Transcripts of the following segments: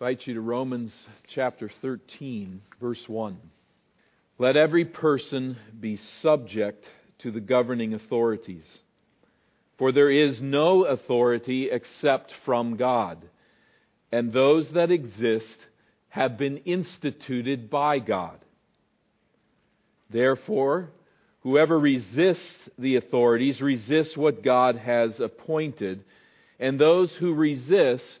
invite you to Romans chapter 13, verse 1. Let every person be subject to the governing authorities. For there is no authority except from God, and those that exist have been instituted by God. Therefore, whoever resists the authorities resists what God has appointed, and those who resist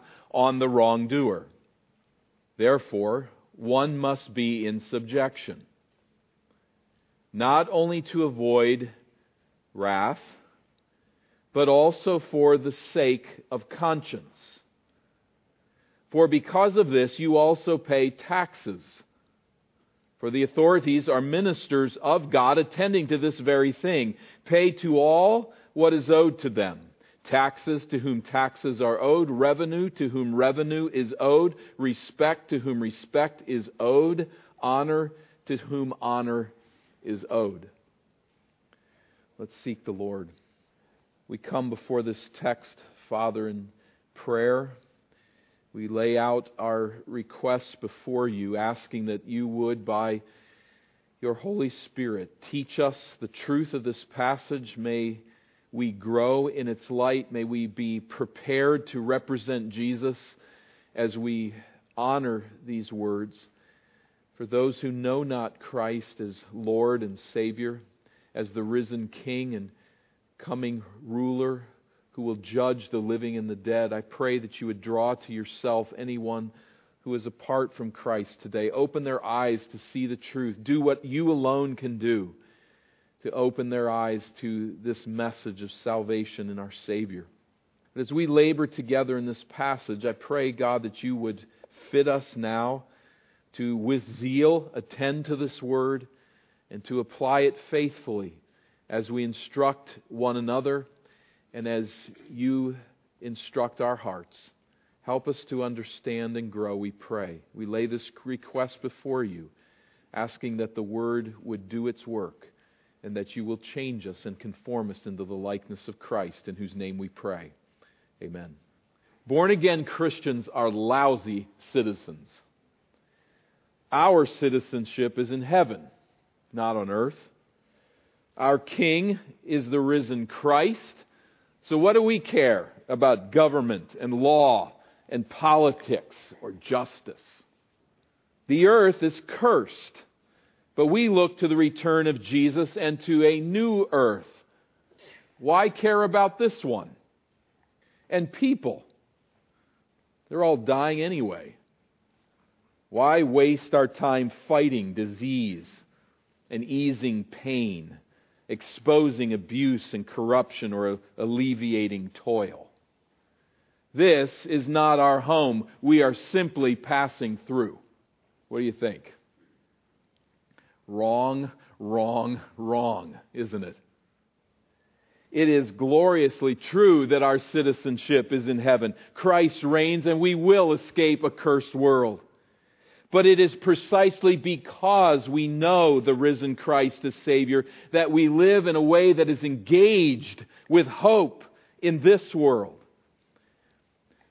on the wrongdoer. Therefore, one must be in subjection, not only to avoid wrath, but also for the sake of conscience. For because of this, you also pay taxes. For the authorities are ministers of God attending to this very thing. Pay to all what is owed to them taxes to whom taxes are owed, revenue to whom revenue is owed, respect to whom respect is owed, honor to whom honor is owed. Let's seek the Lord. We come before this text, Father, in prayer. We lay out our requests before you, asking that you would, by your Holy Spirit, teach us the truth of this passage. May we grow in its light. May we be prepared to represent Jesus as we honor these words. For those who know not Christ as Lord and Savior, as the risen King and coming ruler who will judge the living and the dead, I pray that you would draw to yourself anyone who is apart from Christ today. Open their eyes to see the truth. Do what you alone can do to open their eyes to this message of salvation in our Savior. But as we labor together in this passage, I pray, God, that you would fit us now to, with zeal, attend to this word and to apply it faithfully as we instruct one another and as you instruct our hearts. Help us to understand and grow, we pray. We lay this request before you, asking that the word would do its work and that you will change us and conform us into the likeness of Christ, in whose name we pray. Amen. Born again Christians are lousy citizens. Our citizenship is in heaven, not on earth. Our King is the risen Christ. So, what do we care about government and law and politics or justice? The earth is cursed but we look to the return of Jesus and to a new earth. Why care about this one? And people, they're all dying anyway. Why waste our time fighting disease and easing pain, exposing abuse and corruption, or alleviating toil? This is not our home. We are simply passing through. What do you think? Wrong, wrong, wrong, isn't it? It is gloriously true that our citizenship is in heaven. Christ reigns and we will escape a cursed world. But it is precisely because we know the risen Christ as Savior that we live in a way that is engaged with hope in this world.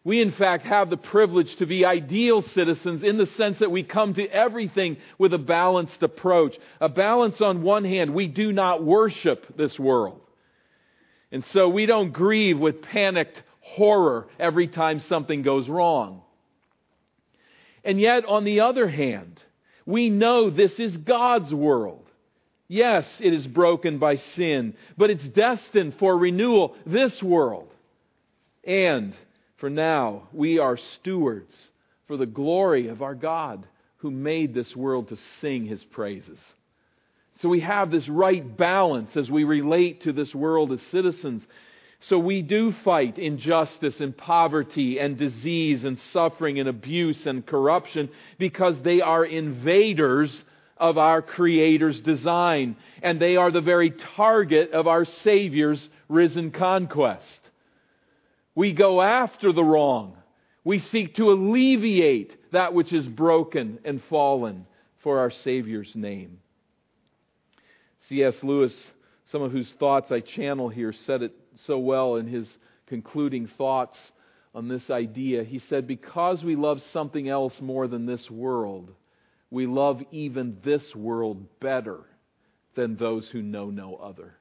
We, in fact, have the privilege to be ideal citizens in the sense that we come to everything with a balanced approach. A balance on one hand, we do not worship this world. And so we don't grieve with panicked horror every time something goes wrong. And yet, on the other hand, we know this is God's world. Yes, it is broken by sin, but it's destined for renewal, this world. And for now, we are stewards for the glory of our God who made this world to sing his praises. So we have this right balance as we relate to this world as citizens. So we do fight injustice and poverty and disease and suffering and abuse and corruption because they are invaders of our Creator's design and they are the very target of our Savior's risen conquest. We go after the wrong. We seek to alleviate that which is broken and fallen for our Savior's name. C.S. Lewis, some of whose thoughts I channel here, said it so well in his concluding thoughts on this idea. He said, Because we love something else more than this world, we love even this world better than those who know no other.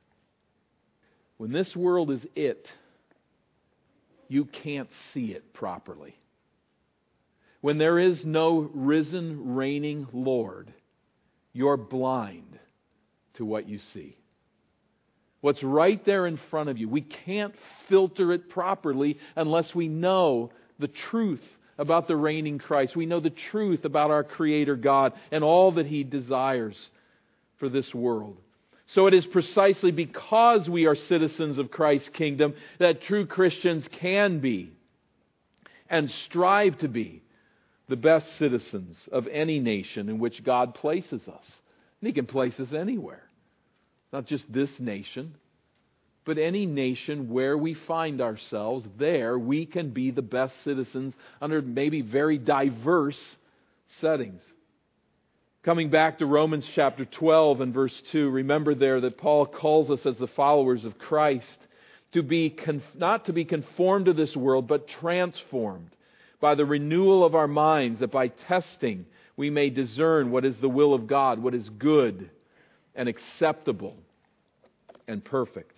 When this world is it, you can't see it properly. When there is no risen, reigning Lord, you're blind to what you see. What's right there in front of you. We can't filter it properly unless we know the truth about the reigning Christ. We know the truth about our Creator God and all that He desires for this world. So it is precisely because we are citizens of Christ's kingdom that true Christians can be and strive to be the best citizens of any nation in which God places us. And He can place us anywhere. Not just this nation, but any nation where we find ourselves, there we can be the best citizens under maybe very diverse settings. Coming back to Romans chapter 12 and verse 2, remember there that Paul calls us as the followers of Christ to be not to be conformed to this world, but transformed by the renewal of our minds, that by testing we may discern what is the will of God, what is good and acceptable and perfect.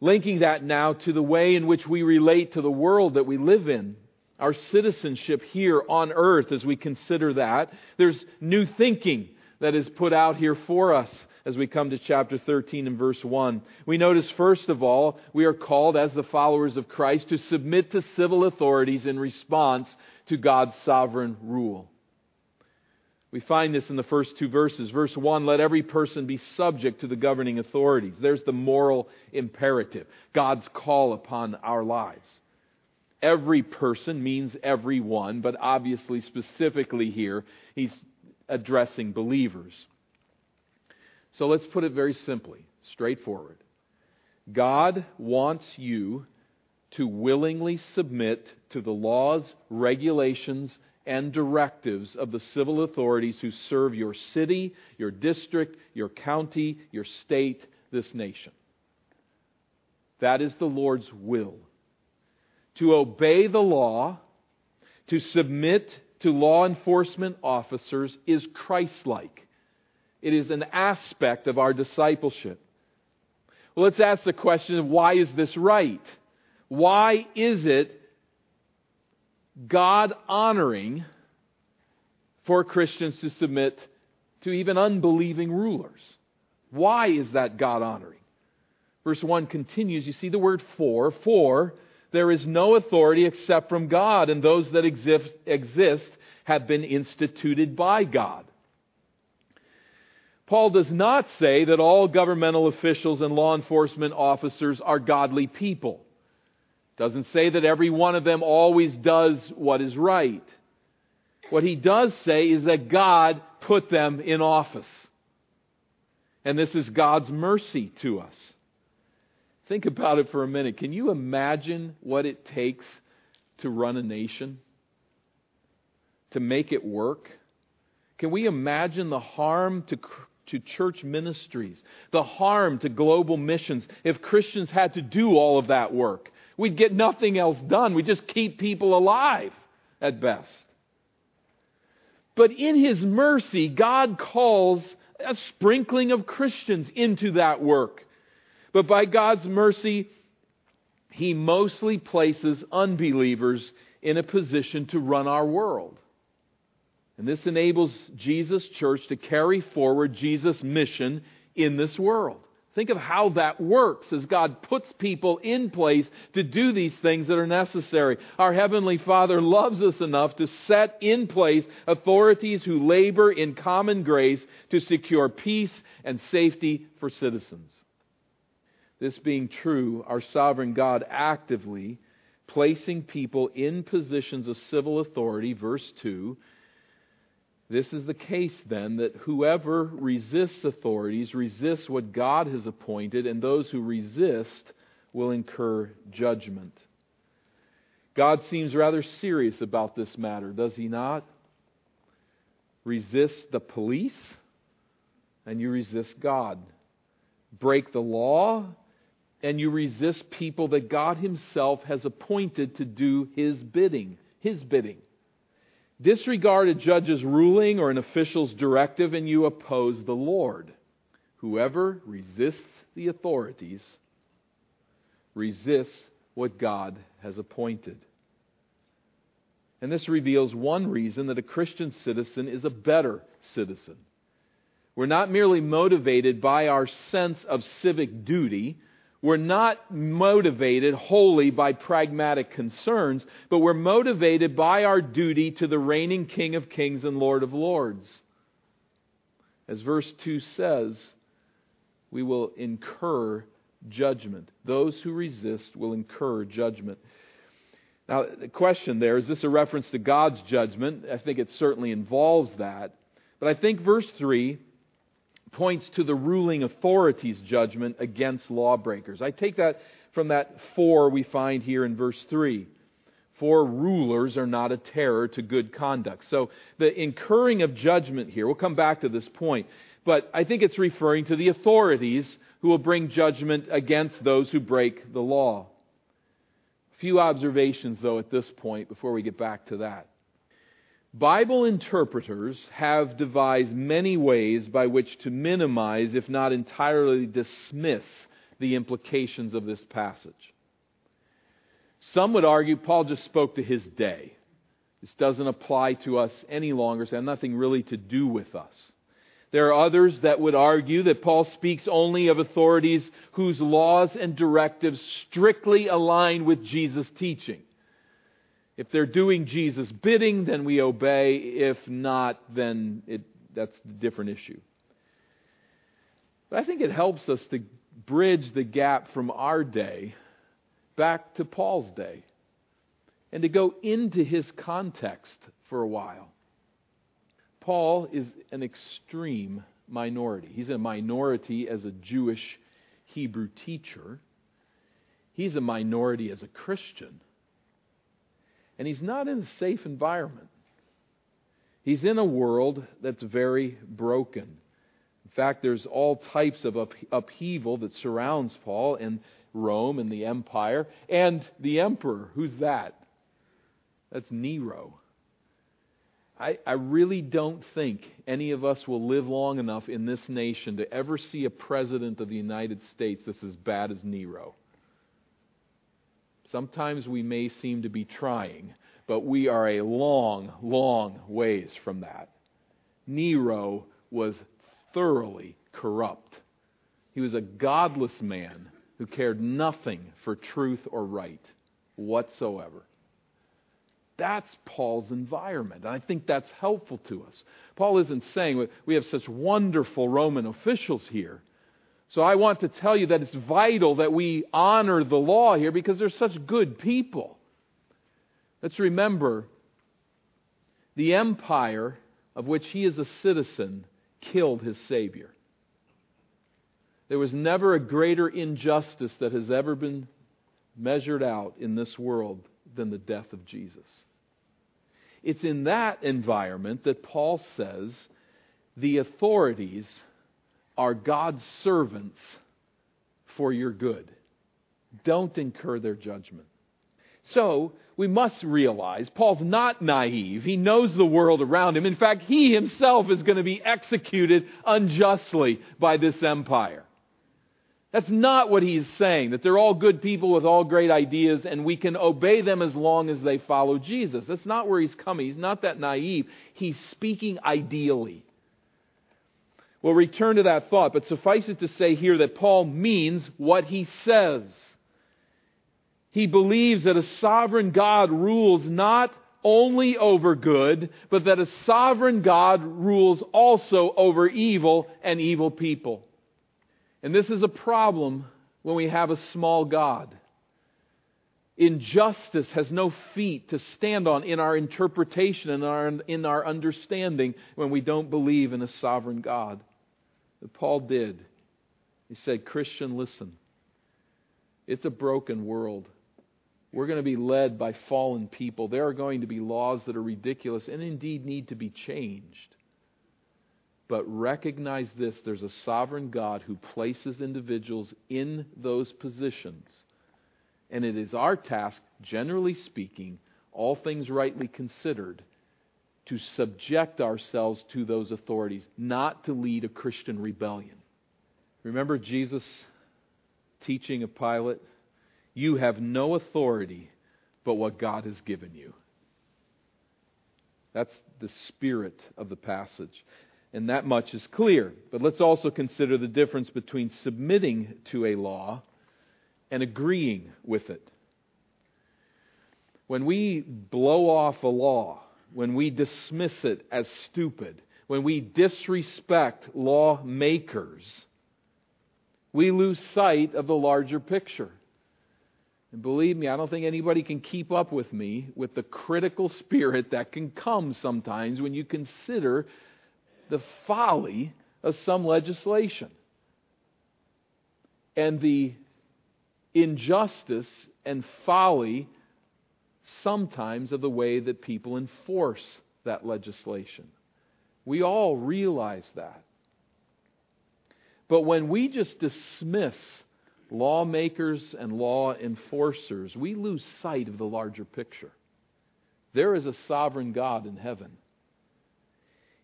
Linking that now to the way in which we relate to the world that we live in, our citizenship here on earth as we consider that, there's new thinking that is put out here for us as we come to chapter 13 and verse 1. We notice, first of all, we are called as the followers of Christ to submit to civil authorities in response to God's sovereign rule. We find this in the first two verses. Verse 1 let every person be subject to the governing authorities. There's the moral imperative, God's call upon our lives. Every person means everyone, but obviously, specifically here, he's addressing believers. So let's put it very simply, straightforward. God wants you to willingly submit to the laws, regulations, and directives of the civil authorities who serve your city, your district, your county, your state, this nation. That is the Lord's will. To obey the law, to submit to law enforcement officers is Christ like. It is an aspect of our discipleship. Well, let's ask the question why is this right? Why is it God honoring for Christians to submit to even unbelieving rulers? Why is that God honoring? Verse 1 continues. You see the word for. For there is no authority except from God, and those that exist, exist have been instituted by God. Paul does not say that all governmental officials and law enforcement officers are godly people. Doesn't say that every one of them always does what is right. What he does say is that God put them in office. And this is God's mercy to us. Think about it for a minute. Can you imagine what it takes to run a nation? To make it work? Can we imagine the harm to to church ministries, the harm to global missions if Christians had to do all of that work. We'd get nothing else done. We'd just keep people alive at best. But in His mercy, God calls a sprinkling of Christians into that work. But by God's mercy, He mostly places unbelievers in a position to run our world. And this enables Jesus' church to carry forward Jesus' mission in this world. Think of how that works as God puts people in place to do these things that are necessary. Our Heavenly Father loves us enough to set in place authorities who labor in common grace to secure peace and safety for citizens. This being true, our sovereign God actively placing people in positions of civil authority, verse 2. This is the case then that whoever resists authorities resists what God has appointed, and those who resist will incur judgment. God seems rather serious about this matter, does he not? Resist the police, and you resist God. Break the law, and you resist people that God Himself has appointed to do His bidding. His bidding. Disregard a judge's ruling or an official's directive, and you oppose the Lord. Whoever resists the authorities resists what God has appointed. And this reveals one reason that a Christian citizen is a better citizen. We're not merely motivated by our sense of civic duty. We're not motivated wholly by pragmatic concerns, but we're motivated by our duty to the reigning King of Kings and Lord of Lords. As verse 2 says, we will incur judgment. Those who resist will incur judgment. Now, the question there is this a reference to God's judgment? I think it certainly involves that. But I think verse 3 points to the ruling authority's judgment against lawbreakers. I take that from that for we find here in verse 3. For rulers are not a terror to good conduct. So the incurring of judgment here, we'll come back to this point, but I think it's referring to the authorities who will bring judgment against those who break the law. A few observations, though, at this point before we get back to that. Bible interpreters have devised many ways by which to minimize, if not entirely dismiss, the implications of this passage. Some would argue Paul just spoke to his day. This doesn't apply to us any longer, so it has nothing really to do with us. There are others that would argue that Paul speaks only of authorities whose laws and directives strictly align with Jesus' teaching. If they're doing Jesus' bidding, then we obey. If not, then it, that's a different issue. But I think it helps us to bridge the gap from our day back to Paul's day and to go into his context for a while. Paul is an extreme minority. He's a minority as a Jewish Hebrew teacher, he's a minority as a Christian. And he's not in a safe environment. He's in a world that's very broken. In fact, there's all types of upheaval that surrounds Paul in Rome and the empire. And the emperor, who's that? That's Nero. I, I really don't think any of us will live long enough in this nation to ever see a president of the United States that's as bad as Nero. Sometimes we may seem to be trying, but we are a long, long ways from that. Nero was thoroughly corrupt. He was a godless man who cared nothing for truth or right whatsoever. That's Paul's environment. And I think that's helpful to us. Paul isn't saying we have such wonderful Roman officials here. So I want to tell you that it's vital that we honor the law here because they're such good people. Let's remember the empire of which he is a citizen killed his Savior. There was never a greater injustice that has ever been measured out in this world than the death of Jesus. It's in that environment that Paul says the authorities are God's servants for your good. Don't incur their judgment. So, we must realize Paul's not naive. He knows the world around him. In fact, he himself is going to be executed unjustly by this empire. That's not what he's saying, that they're all good people with all great ideas and we can obey them as long as they follow Jesus. That's not where he's coming. He's not that naive. He's speaking ideally. We'll return to that thought, but suffice it to say here that Paul means what he says. He believes that a sovereign God rules not only over good, but that a sovereign God rules also over evil and evil people. And this is a problem when we have a small God. Injustice has no feet to stand on in our interpretation and our, in our understanding when we don't believe in a sovereign God. But Paul did. He said, Christian, listen. It's a broken world. We're going to be led by fallen people. There are going to be laws that are ridiculous and indeed need to be changed. But recognize this there's a sovereign God who places individuals in those positions. And it is our task, generally speaking, all things rightly considered, to subject ourselves to those authorities, not to lead a Christian rebellion. Remember Jesus teaching a Pilate? You have no authority but what God has given you. That's the spirit of the passage. And that much is clear. But let's also consider the difference between submitting to a law and agreeing with it. When we blow off a law, when we dismiss it as stupid, when we disrespect lawmakers, we lose sight of the larger picture. And believe me, I don't think anybody can keep up with me with the critical spirit that can come sometimes when you consider the folly of some legislation and the injustice and folly sometimes of the way that people enforce that legislation. We all realize that. But when we just dismiss lawmakers and law enforcers, we lose sight of the larger picture. There is a sovereign God in heaven.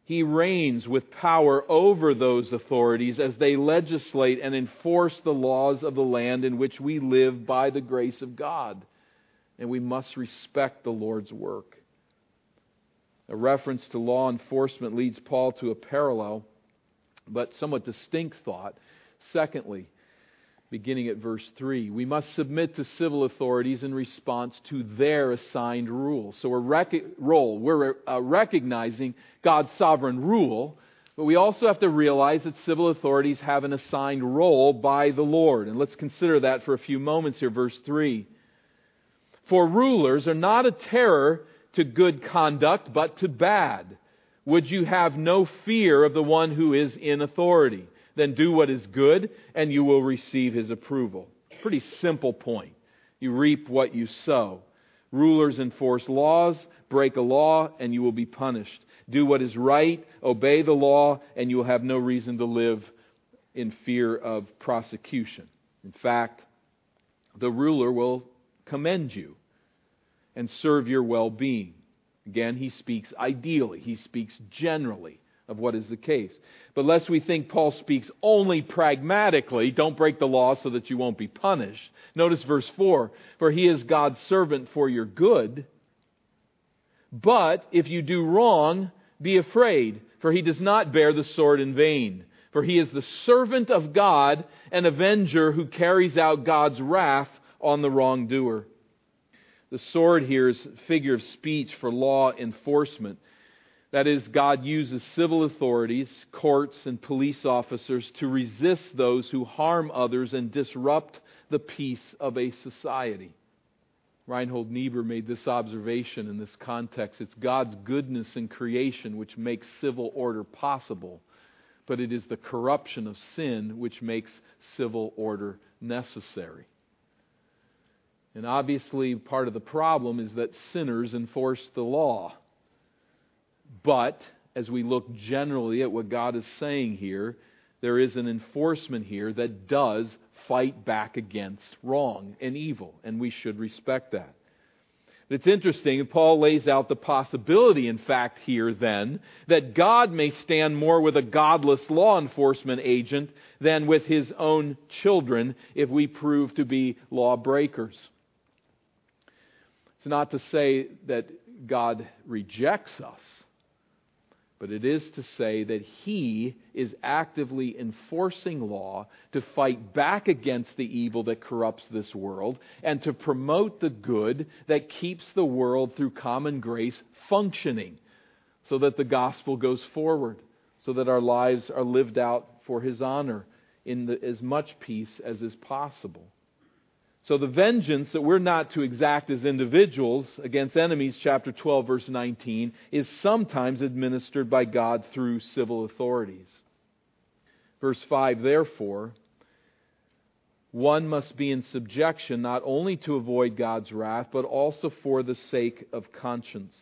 He reigns with power over those authorities as they legislate and enforce the laws of the land in which we live by the grace of God. And we must respect the Lord's work. A reference to law enforcement leads Paul to a parallel but somewhat distinct thought. Secondly, beginning at verse 3, we must submit to civil authorities in response to their assigned rules. So we're rec- role, we're uh, recognizing God's sovereign rule, but we also have to realize that civil authorities have an assigned role by the Lord. And let's consider that for a few moments here, verse 3. For rulers are not a terror to good conduct, but to bad. Would you have no fear of the one who is in authority? Then do what is good, and you will receive his approval. Pretty simple point. You reap what you sow. Rulers enforce laws, break a law, and you will be punished. Do what is right, obey the law, and you will have no reason to live in fear of prosecution. In fact, the ruler will commend you and serve your well being. Again, he speaks ideally, he speaks generally of what is the case. But lest we think Paul speaks only pragmatically, don't break the law so that you won't be punished. Notice verse 4 For he is God's servant for your good. But if you do wrong, be afraid, for he does not bear the sword in vain. For he is the servant of God, an avenger who carries out God's wrath on the wrongdoer. The sword here is a figure of speech for law enforcement. That is, God uses civil authorities, courts, and police officers to resist those who harm others and disrupt the peace of a society. Reinhold Niebuhr made this observation in this context. It's God's goodness in creation which makes civil order possible, but it is the corruption of sin which makes civil order necessary. And obviously, part of the problem is that sinners enforce the law. But as we look generally at what God is saying here, there is an enforcement here that does fight back against wrong and evil, and we should respect that. It's interesting, Paul lays out the possibility, in fact, here then, that God may stand more with a godless law enforcement agent than with his own children if we prove to be lawbreakers. It's not to say that God rejects us, but it is to say that He is actively enforcing law to fight back against the evil that corrupts this world and to promote the good that keeps the world through common grace functioning so that the gospel goes forward, so that our lives are lived out for His honor in the, as much peace as is possible. So the vengeance that we're not to exact as individuals against enemies, chapter 12, verse 19, is sometimes administered by God through civil authorities. Verse 5, therefore, one must be in subjection not only to avoid God's wrath, but also for the sake of conscience.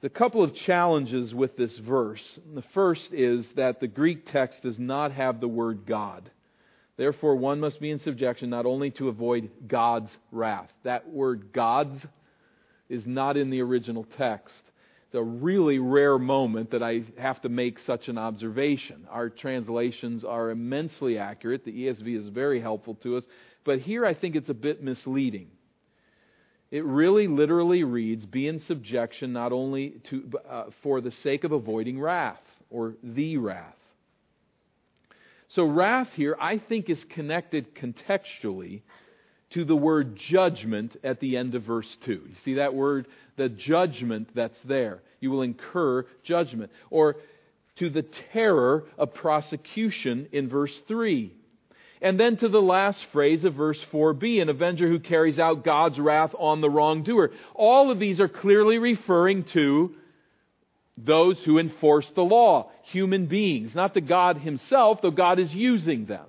There's a couple of challenges with this verse. The first is that the Greek text does not have the word God. Therefore, one must be in subjection not only to avoid God's wrath. That word God's is not in the original text. It's a really rare moment that I have to make such an observation. Our translations are immensely accurate. The ESV is very helpful to us. But here I think it's a bit misleading. It really literally reads, be in subjection not only to, uh, for the sake of avoiding wrath or the wrath. So, wrath here, I think, is connected contextually to the word judgment at the end of verse 2. You see that word? The judgment that's there. You will incur judgment. Or to the terror of prosecution in verse 3. And then to the last phrase of verse 4b, an avenger who carries out God's wrath on the wrongdoer. All of these are clearly referring to those who enforce the law, human beings, not the God himself, though God is using them.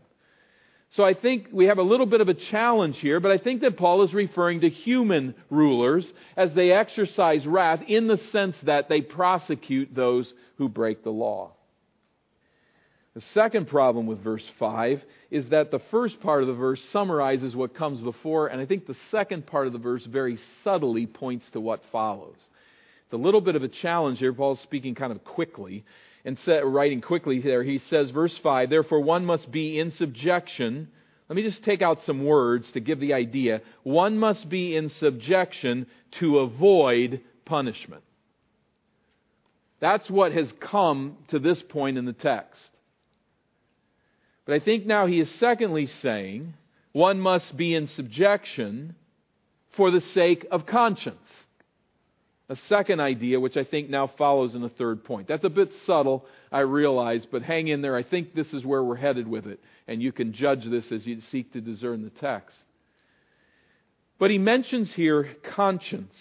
So I think we have a little bit of a challenge here, but I think that Paul is referring to human rulers as they exercise wrath in the sense that they prosecute those who break the law. The second problem with verse 5 is that the first part of the verse summarizes what comes before, and I think the second part of the verse very subtly points to what follows. It's a little bit of a challenge here. Paul's speaking kind of quickly and writing quickly there. He says, verse 5, therefore one must be in subjection. Let me just take out some words to give the idea. One must be in subjection to avoid punishment. That's what has come to this point in the text. But I think now he is secondly saying one must be in subjection for the sake of conscience a second idea, which I think now follows in a third point. That's a bit subtle, I realize, but hang in there. I think this is where we're headed with it, and you can judge this as you seek to discern the text. But he mentions here conscience.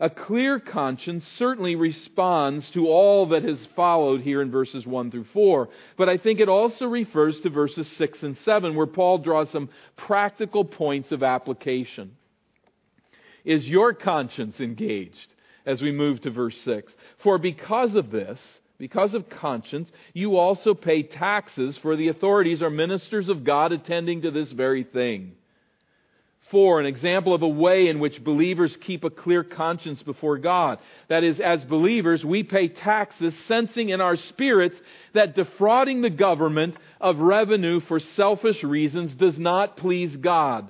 A clear conscience certainly responds to all that has followed here in verses 1 through 4. But I think it also refers to verses 6 and 7, where Paul draws some practical points of application. Is your conscience engaged? As we move to verse 6. For because of this, because of conscience, you also pay taxes, for the authorities are ministers of God attending to this very thing. For an example of a way in which believers keep a clear conscience before God. That is, as believers, we pay taxes, sensing in our spirits that defrauding the government of revenue for selfish reasons does not please God.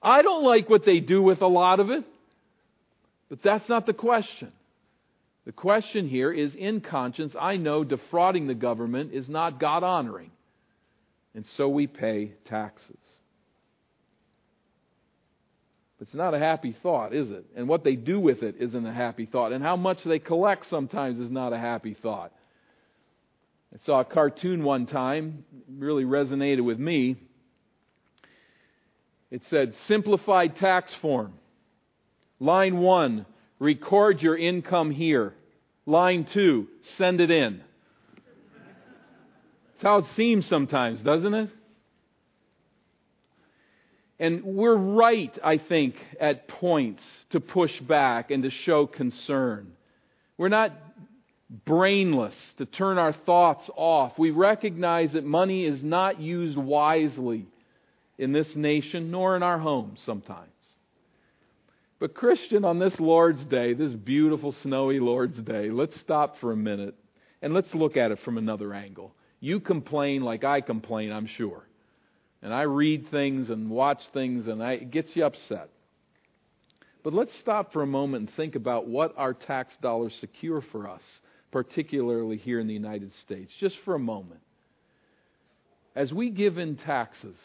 I don't like what they do with a lot of it. But that's not the question. The question here is in conscience, I know defrauding the government is not God honoring. And so we pay taxes. But It's not a happy thought, is it? And what they do with it isn't a happy thought. And how much they collect sometimes is not a happy thought. I saw a cartoon one time, really resonated with me. It said, simplified tax form. Line one, record your income here. Line two, send it in. That's how it seems sometimes, doesn't it? And we're right, I think, at points to push back and to show concern. We're not brainless to turn our thoughts off. We recognize that money is not used wisely in this nation nor in our homes sometimes. But, Christian, on this Lord's Day, this beautiful, snowy Lord's Day, let's stop for a minute and let's look at it from another angle. You complain like I complain, I'm sure. And I read things and watch things and I, it gets you upset. But let's stop for a moment and think about what our tax dollars secure for us, particularly here in the United States, just for a moment. As we give in taxes,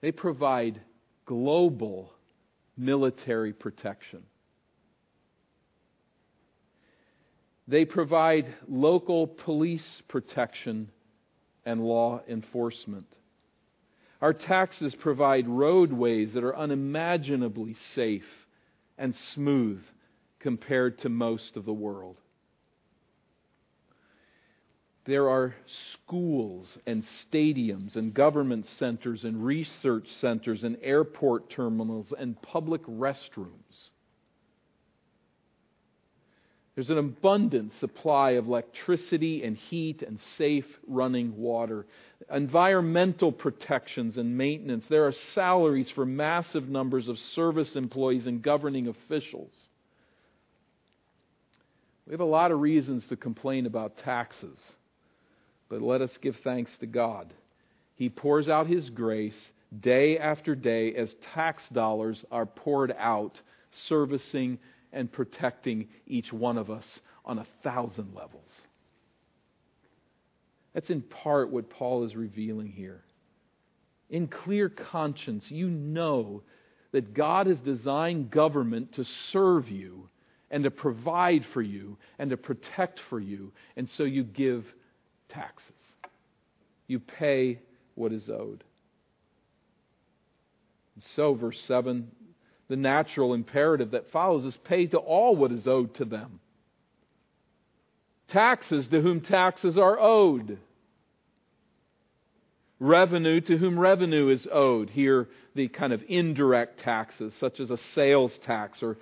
they provide global military protection. They provide local police protection and law enforcement. Our taxes provide roadways that are unimaginably safe and smooth compared to most of the world. There are schools and stadiums and government centers and research centers and airport terminals and public restrooms. There's an abundant supply of electricity and heat and safe running water. Environmental protections and maintenance. There are salaries for massive numbers of service employees and governing officials. We have a lot of reasons to complain about taxes. But let us give thanks to God. He pours out His grace day after day as tax dollars are poured out, servicing and protecting each one of us on a thousand levels. That's in part what Paul is revealing here. In clear conscience, you know that God has designed government to serve you and to provide for you and to protect for you, and so you give taxes. You pay what is owed. And so, verse 7, the natural imperative that follows is pay to all what is owed to them. Taxes to whom taxes are owed. Revenue to whom revenue is owed. Here, the kind of indirect taxes, such as a sales tax or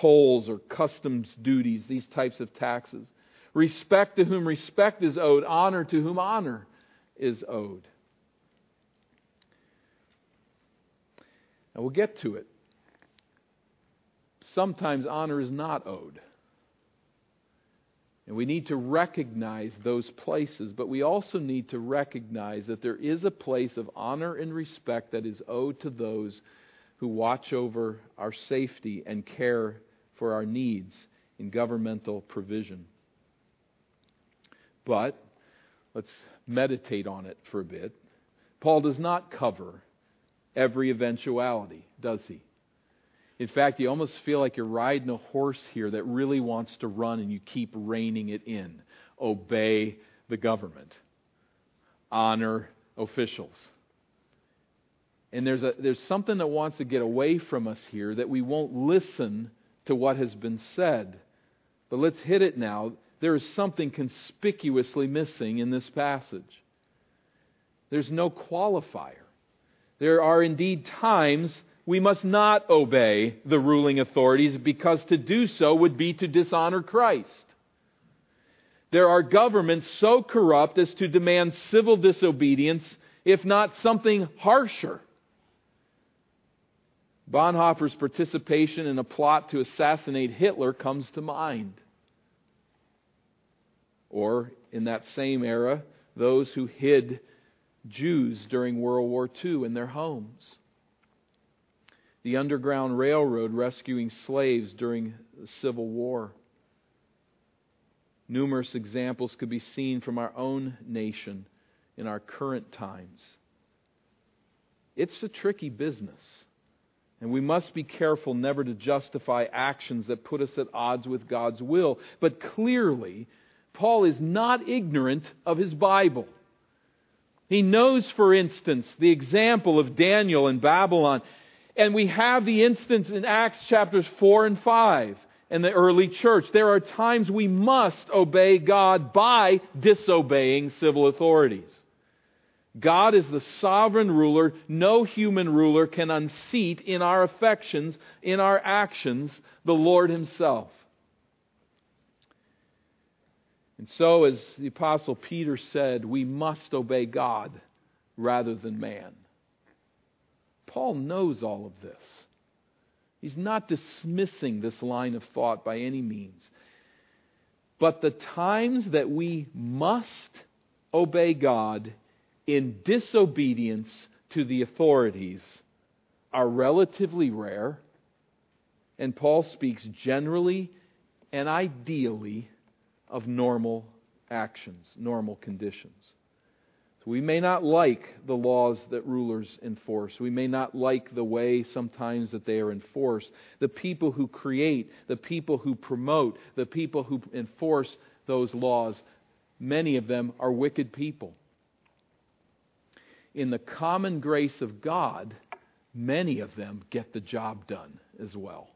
tolls or customs duties, these types of taxes. Respect to whom respect is owed, honor to whom honor is owed. Now we'll get to it. Sometimes honor is not owed. And we need to recognize those places, but we also need to recognize that there is a place of honor and respect that is owed to those who watch over our safety and care for our needs in governmental provision. But let's meditate on it for a bit. Paul does not cover every eventuality, does he? In fact, you almost feel like you're riding a horse here that really wants to run and you keep reining it in. Obey the government, honor officials. And there's, a, there's something that wants to get away from us here that we won't listen to what has been said. But let's hit it now there is something conspicuously missing in this passage. There's no qualifier. There are indeed times we must not obey the ruling authorities because to do so would be to dishonor Christ. There are governments so corrupt as to demand civil disobedience, if not something harsher. Bonhoeffer's participation in a plot to assassinate Hitler comes to mind. Or, in that same era, those who hid Jews during World War II in their homes. The Underground Railroad rescuing slaves during the Civil War. Numerous examples could be seen from our own nation in our current times. It's a tricky business. And we must be careful never to justify actions that put us at odds with God's will. But clearly, Paul is not ignorant of his Bible. He knows, for instance, the example of Daniel in Babylon. And we have the instance in Acts chapters 4 and 5 in the early church. There are times we must obey God by disobeying civil authorities. God is the sovereign ruler. No human ruler can unseat in our affections, in our actions, the Lord Himself. And so, as the Apostle Peter said, we must obey God rather than man. Paul knows all of this. He's not dismissing this line of thought by any means. But the times that we must obey God in disobedience to the authorities are relatively rare. And Paul speaks generally and ideally of normal actions, normal conditions. So we may not like the laws that rulers enforce. We may not like the way sometimes that they are enforced. The people who create, the people who promote, the people who enforce those laws, many of them are wicked people. in the common grace of God, many of them get the job done as well.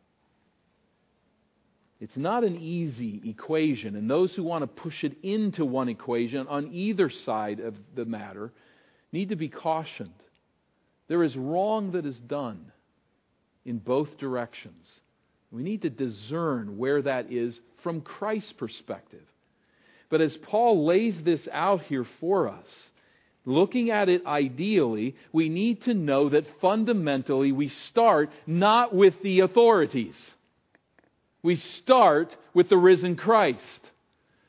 It's not an easy equation, and those who want to push it into one equation on either side of the matter need to be cautioned. There is wrong that is done in both directions. We need to discern where that is from Christ's perspective. But as Paul lays this out here for us, looking at it ideally, we need to know that fundamentally we start not with the authorities. We start with the risen Christ.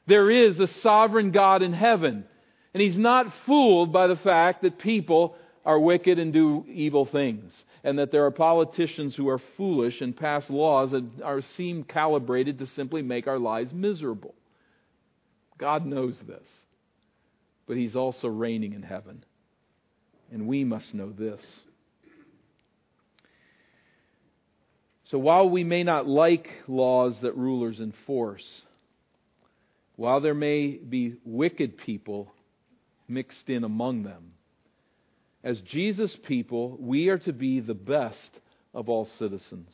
There is a sovereign God in heaven, and he's not fooled by the fact that people are wicked and do evil things, and that there are politicians who are foolish and pass laws that are seem calibrated to simply make our lives miserable. God knows this. But he's also reigning in heaven. And we must know this. So while we may not like laws that rulers enforce, while there may be wicked people mixed in among them, as Jesus people, we are to be the best of all citizens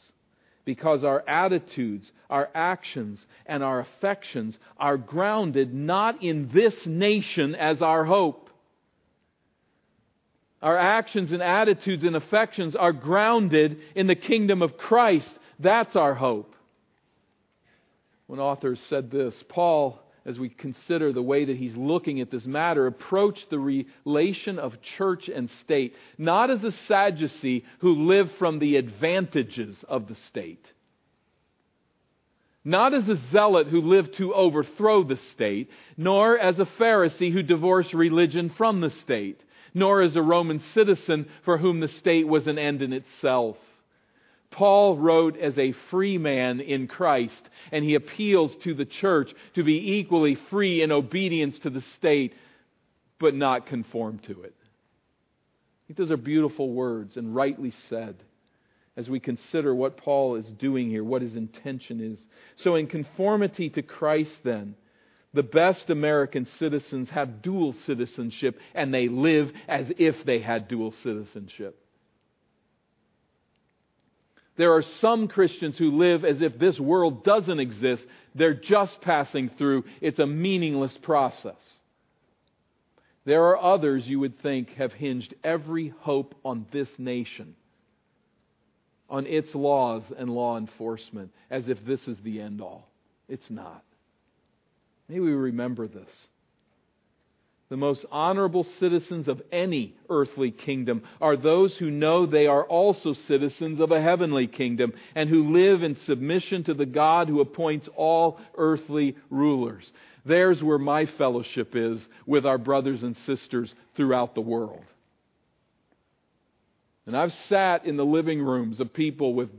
because our attitudes, our actions, and our affections are grounded not in this nation as our hope. Our actions and attitudes and affections are grounded in the kingdom of Christ. That's our hope. One author said this Paul as we consider the way that he's looking at this matter, approached the relation of church and state not as a Sadducee who lived from the advantages of the state, not as a zealot who lived to overthrow the state, nor as a Pharisee who divorced religion from the state, nor as a Roman citizen for whom the state was an end in itself. Paul wrote as a free man in Christ, and he appeals to the church to be equally free in obedience to the state, but not conform to it. I think those are beautiful words and rightly said as we consider what Paul is doing here, what his intention is. So, in conformity to Christ, then, the best American citizens have dual citizenship and they live as if they had dual citizenship. There are some Christians who live as if this world doesn't exist. They're just passing through. It's a meaningless process. There are others you would think have hinged every hope on this nation, on its laws and law enforcement, as if this is the end all. It's not. May we remember this the most honorable citizens of any earthly kingdom are those who know they are also citizens of a heavenly kingdom and who live in submission to the God who appoints all earthly rulers. There's where my fellowship is with our brothers and sisters throughout the world. And I've sat in the living rooms of people with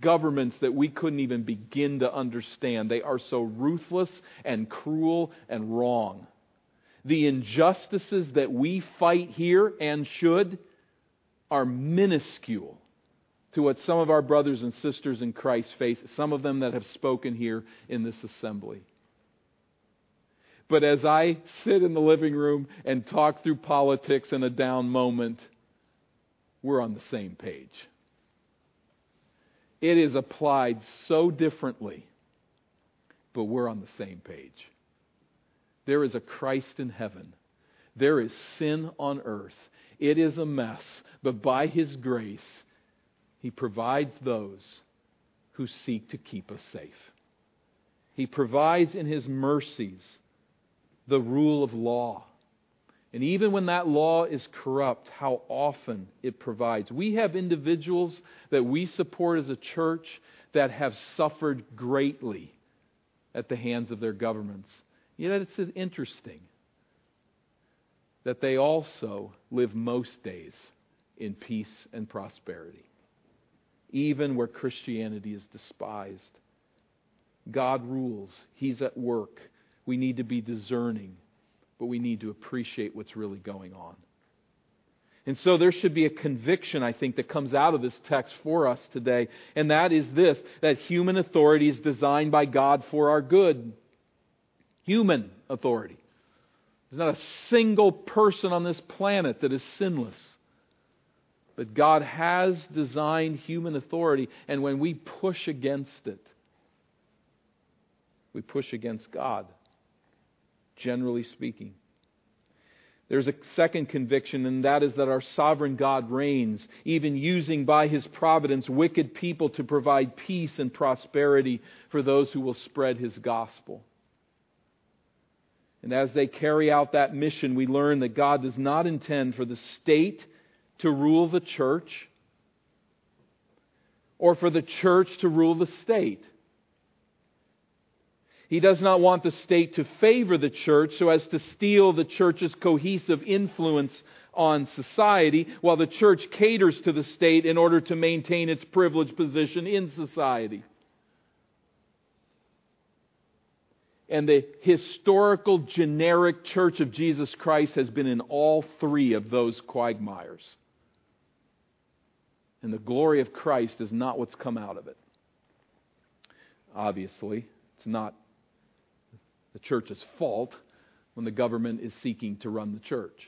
governments that we couldn't even begin to understand. They are so ruthless and cruel and wrong the injustices that we fight here and should are minuscule to what some of our brothers and sisters in Christ face, some of them that have spoken here in this assembly. But as I sit in the living room and talk through politics in a down moment, we're on the same page. It is applied so differently, but we're on the same page. There is a Christ in heaven. There is sin on earth. It is a mess, but by His grace, He provides those who seek to keep us safe. He provides in His mercies the rule of law. And even when that law is corrupt, how often it provides. We have individuals that we support as a church that have suffered greatly at the hands of their governments. Yet it's interesting that they also live most days in peace and prosperity, even where Christianity is despised. God rules, He's at work. We need to be discerning, but we need to appreciate what's really going on. And so there should be a conviction, I think, that comes out of this text for us today, and that is this that human authority is designed by God for our good human authority. There's not a single person on this planet that is sinless. But God has designed human authority, and when we push against it, we push against God, generally speaking. There's a second conviction, and that is that our sovereign God reigns, even using by his providence wicked people to provide peace and prosperity for those who will spread his gospel. And as they carry out that mission, we learn that God does not intend for the state to rule the church or for the church to rule the state. He does not want the state to favor the church so as to steal the church's cohesive influence on society, while the church caters to the state in order to maintain its privileged position in society. And the historical generic church of Jesus Christ has been in all three of those quagmires. And the glory of Christ is not what's come out of it. Obviously, it's not the church's fault when the government is seeking to run the church.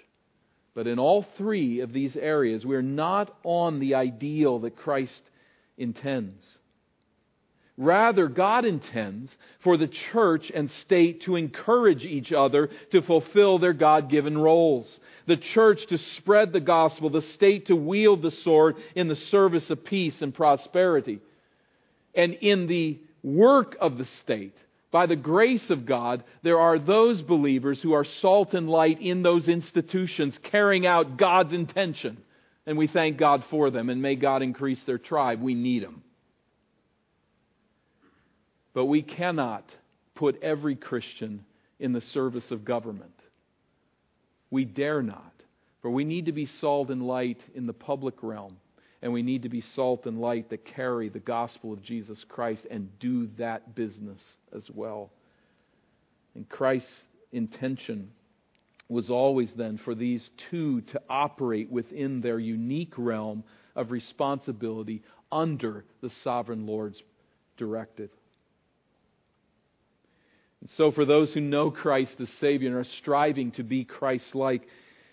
But in all three of these areas, we're not on the ideal that Christ intends. Rather, God intends for the church and state to encourage each other to fulfill their God given roles. The church to spread the gospel, the state to wield the sword in the service of peace and prosperity. And in the work of the state, by the grace of God, there are those believers who are salt and light in those institutions, carrying out God's intention. And we thank God for them, and may God increase their tribe. We need them. But we cannot put every Christian in the service of government. We dare not. For we need to be salt and light in the public realm and we need to be salt and light that carry the gospel of Jesus Christ and do that business as well. And Christ's intention was always then for these two to operate within their unique realm of responsibility under the sovereign Lord's directive. And so, for those who know Christ as Savior and are striving to be Christ like,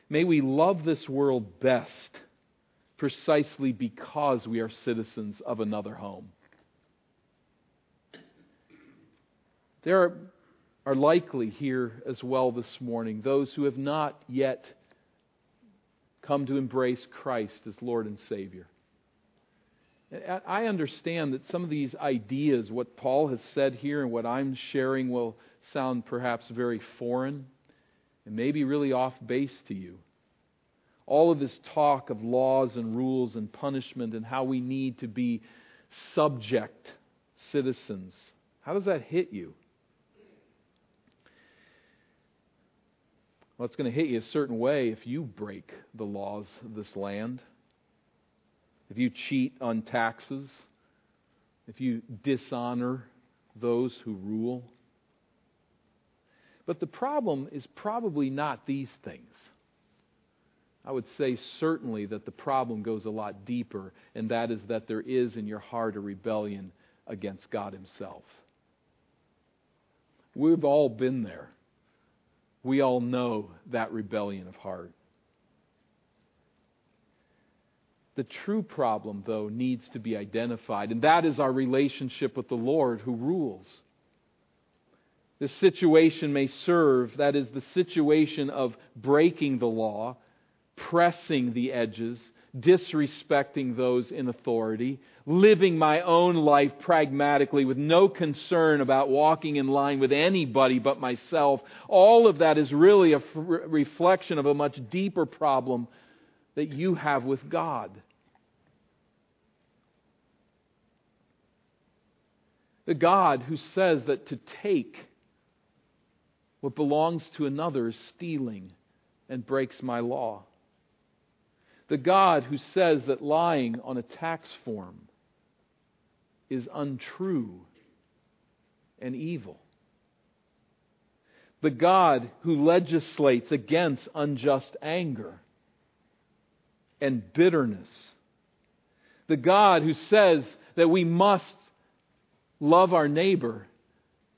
may we love this world best precisely because we are citizens of another home. There are, are likely here as well this morning those who have not yet come to embrace Christ as Lord and Savior. I understand that some of these ideas, what Paul has said here and what I'm sharing, will sound perhaps very foreign and maybe really off base to you all of this talk of laws and rules and punishment and how we need to be subject citizens, how does that hit you? Well, it's going to hit you a certain way if you break the laws of this land. If you cheat on taxes, if you dishonor those who rule. But the problem is probably not these things. I would say certainly that the problem goes a lot deeper, and that is that there is in your heart a rebellion against God Himself. We've all been there. We all know that rebellion of heart. The true problem, though, needs to be identified, and that is our relationship with the Lord who rules. This situation may serve, that is, the situation of breaking the law pressing the edges, disrespecting those in authority, living my own life pragmatically with no concern about walking in line with anybody but myself. All of that is really a f- reflection of a much deeper problem that you have with God. The God who says that to take what belongs to another is stealing and breaks my law. The God who says that lying on a tax form is untrue and evil. The God who legislates against unjust anger and bitterness. The God who says that we must love our neighbor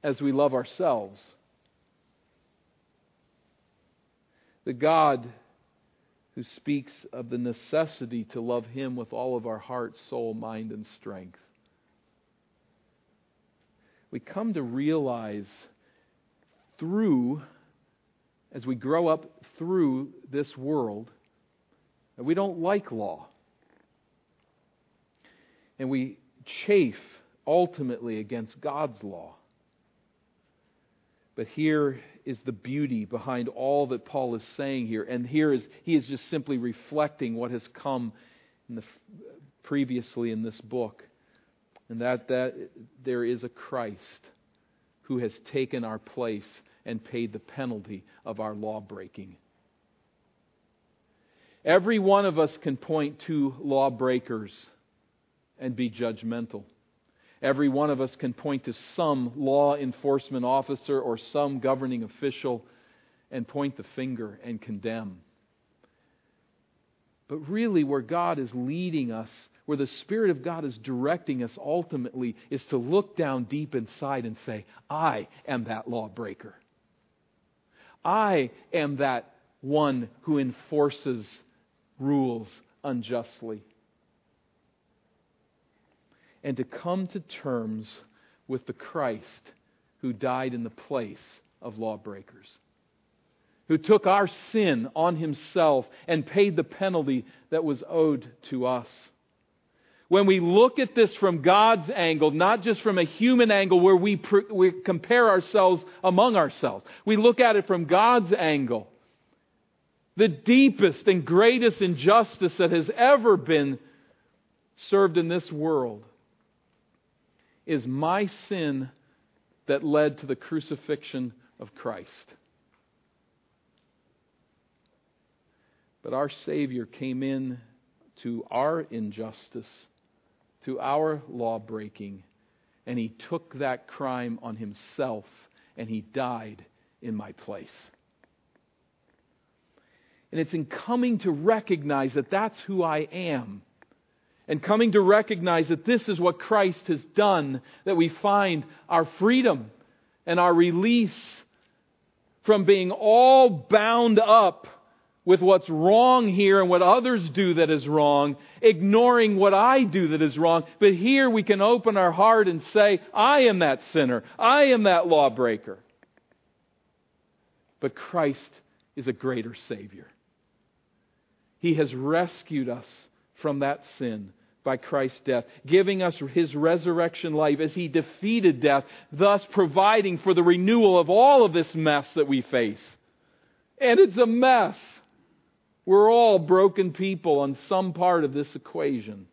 as we love ourselves. The God who speaks of the necessity to love Him with all of our heart, soul, mind, and strength. We come to realize through, as we grow up through this world, that we don't like law. And we chafe ultimately against God's law. But here is the beauty behind all that Paul is saying here. And here is he is just simply reflecting what has come in the, previously in this book. And that, that there is a Christ who has taken our place and paid the penalty of our law breaking. Every one of us can point to lawbreakers and be judgmental. Every one of us can point to some law enforcement officer or some governing official and point the finger and condemn. But really, where God is leading us, where the Spirit of God is directing us ultimately, is to look down deep inside and say, I am that lawbreaker. I am that one who enforces rules unjustly and to come to terms with the Christ who died in the place of lawbreakers, who took our sin on himself and paid the penalty that was owed to us. When we look at this from God's angle, not just from a human angle where we, pr- we compare ourselves among ourselves, we look at it from God's angle. The deepest and greatest injustice that has ever been served in this world is my sin that led to the crucifixion of Christ. But our Savior came in to our injustice, to our law breaking, and He took that crime on Himself and He died in my place. And it's in coming to recognize that that's who I am and coming to recognize that this is what Christ has done, that we find our freedom and our release from being all bound up with what's wrong here and what others do that is wrong, ignoring what I do that is wrong. But here we can open our heart and say, I am that sinner. I am that lawbreaker. But Christ is a greater Savior. He has rescued us from that sin by Christ's death, giving us his resurrection life as he defeated death, thus providing for the renewal of all of this mess that we face. And it's a mess. We're all broken people on some part of this equation.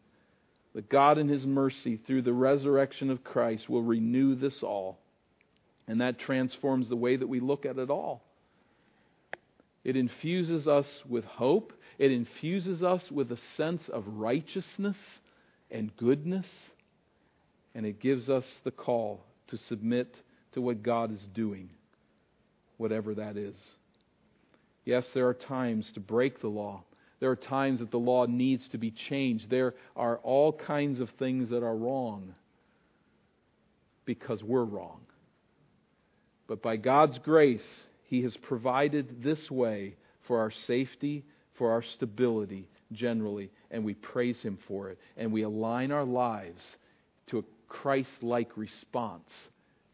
But God, in His mercy, through the resurrection of Christ, will renew this all. And that transforms the way that we look at it all. It infuses us with hope. It infuses us with a sense of righteousness and goodness, and it gives us the call to submit to what God is doing, whatever that is. Yes, there are times to break the law. There are times that the law needs to be changed. There are all kinds of things that are wrong because we're wrong. But by God's grace, He has provided this way for our safety, for our stability, generally, and we praise Him for it. And we align our lives to a Christ like response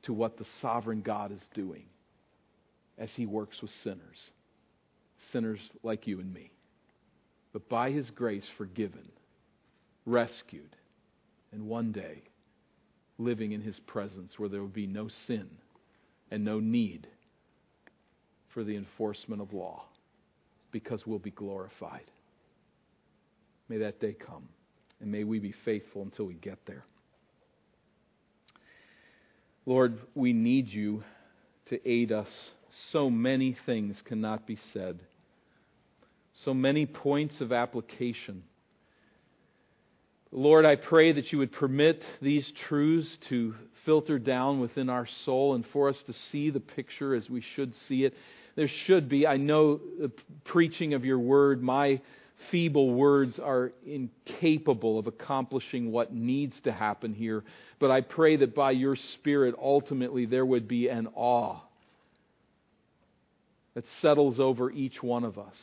to what the sovereign God is doing as He works with sinners, sinners like you and me. But by His grace, forgiven, rescued, and one day living in His presence where there will be no sin and no need for the enforcement of law because we'll be glorified. May that day come. And may we be faithful until we get there. Lord, we need you to aid us. So many things cannot be said, so many points of application. Lord, I pray that you would permit these truths to filter down within our soul and for us to see the picture as we should see it. There should be, I know, the preaching of your word, my feeble words are incapable of accomplishing what needs to happen here. But I pray that by your Spirit, ultimately, there would be an awe that settles over each one of us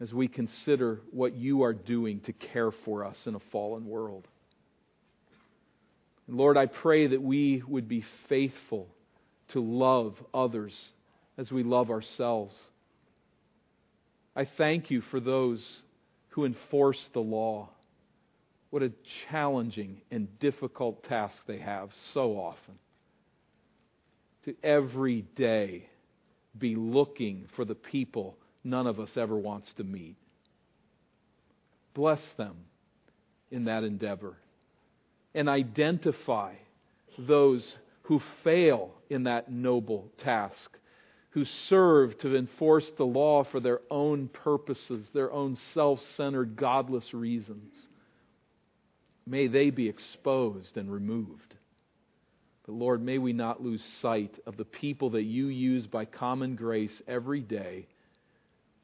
as we consider what you are doing to care for us in a fallen world. And Lord, I pray that we would be faithful to love others as we love ourselves. I thank you for those who enforce the law. What a challenging and difficult task they have so often. To every day be looking for the people none of us ever wants to meet. Bless them in that endeavor and identify those who fail in that noble task, who serve to enforce the law for their own purposes, their own self centered, godless reasons. May they be exposed and removed. But Lord, may we not lose sight of the people that you use by common grace every day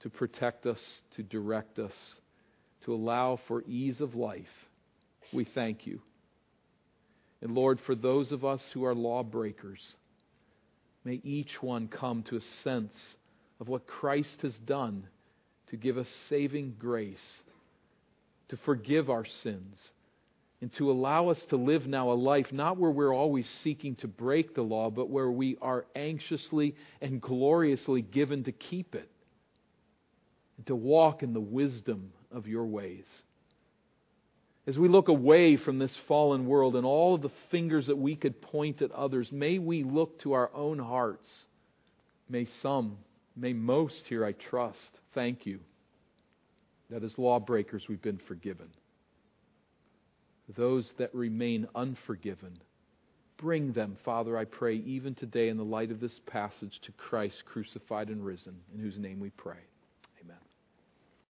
to protect us, to direct us, to allow for ease of life. We thank you. And Lord, for those of us who are lawbreakers, may each one come to a sense of what Christ has done to give us saving grace, to forgive our sins, and to allow us to live now a life not where we're always seeking to break the law, but where we are anxiously and gloriously given to keep it and to walk in the wisdom of your ways. As we look away from this fallen world and all of the fingers that we could point at others, may we look to our own hearts. May some, may most here, I trust, thank you that as lawbreakers we've been forgiven. Those that remain unforgiven, bring them, Father, I pray, even today in the light of this passage, to Christ crucified and risen, in whose name we pray.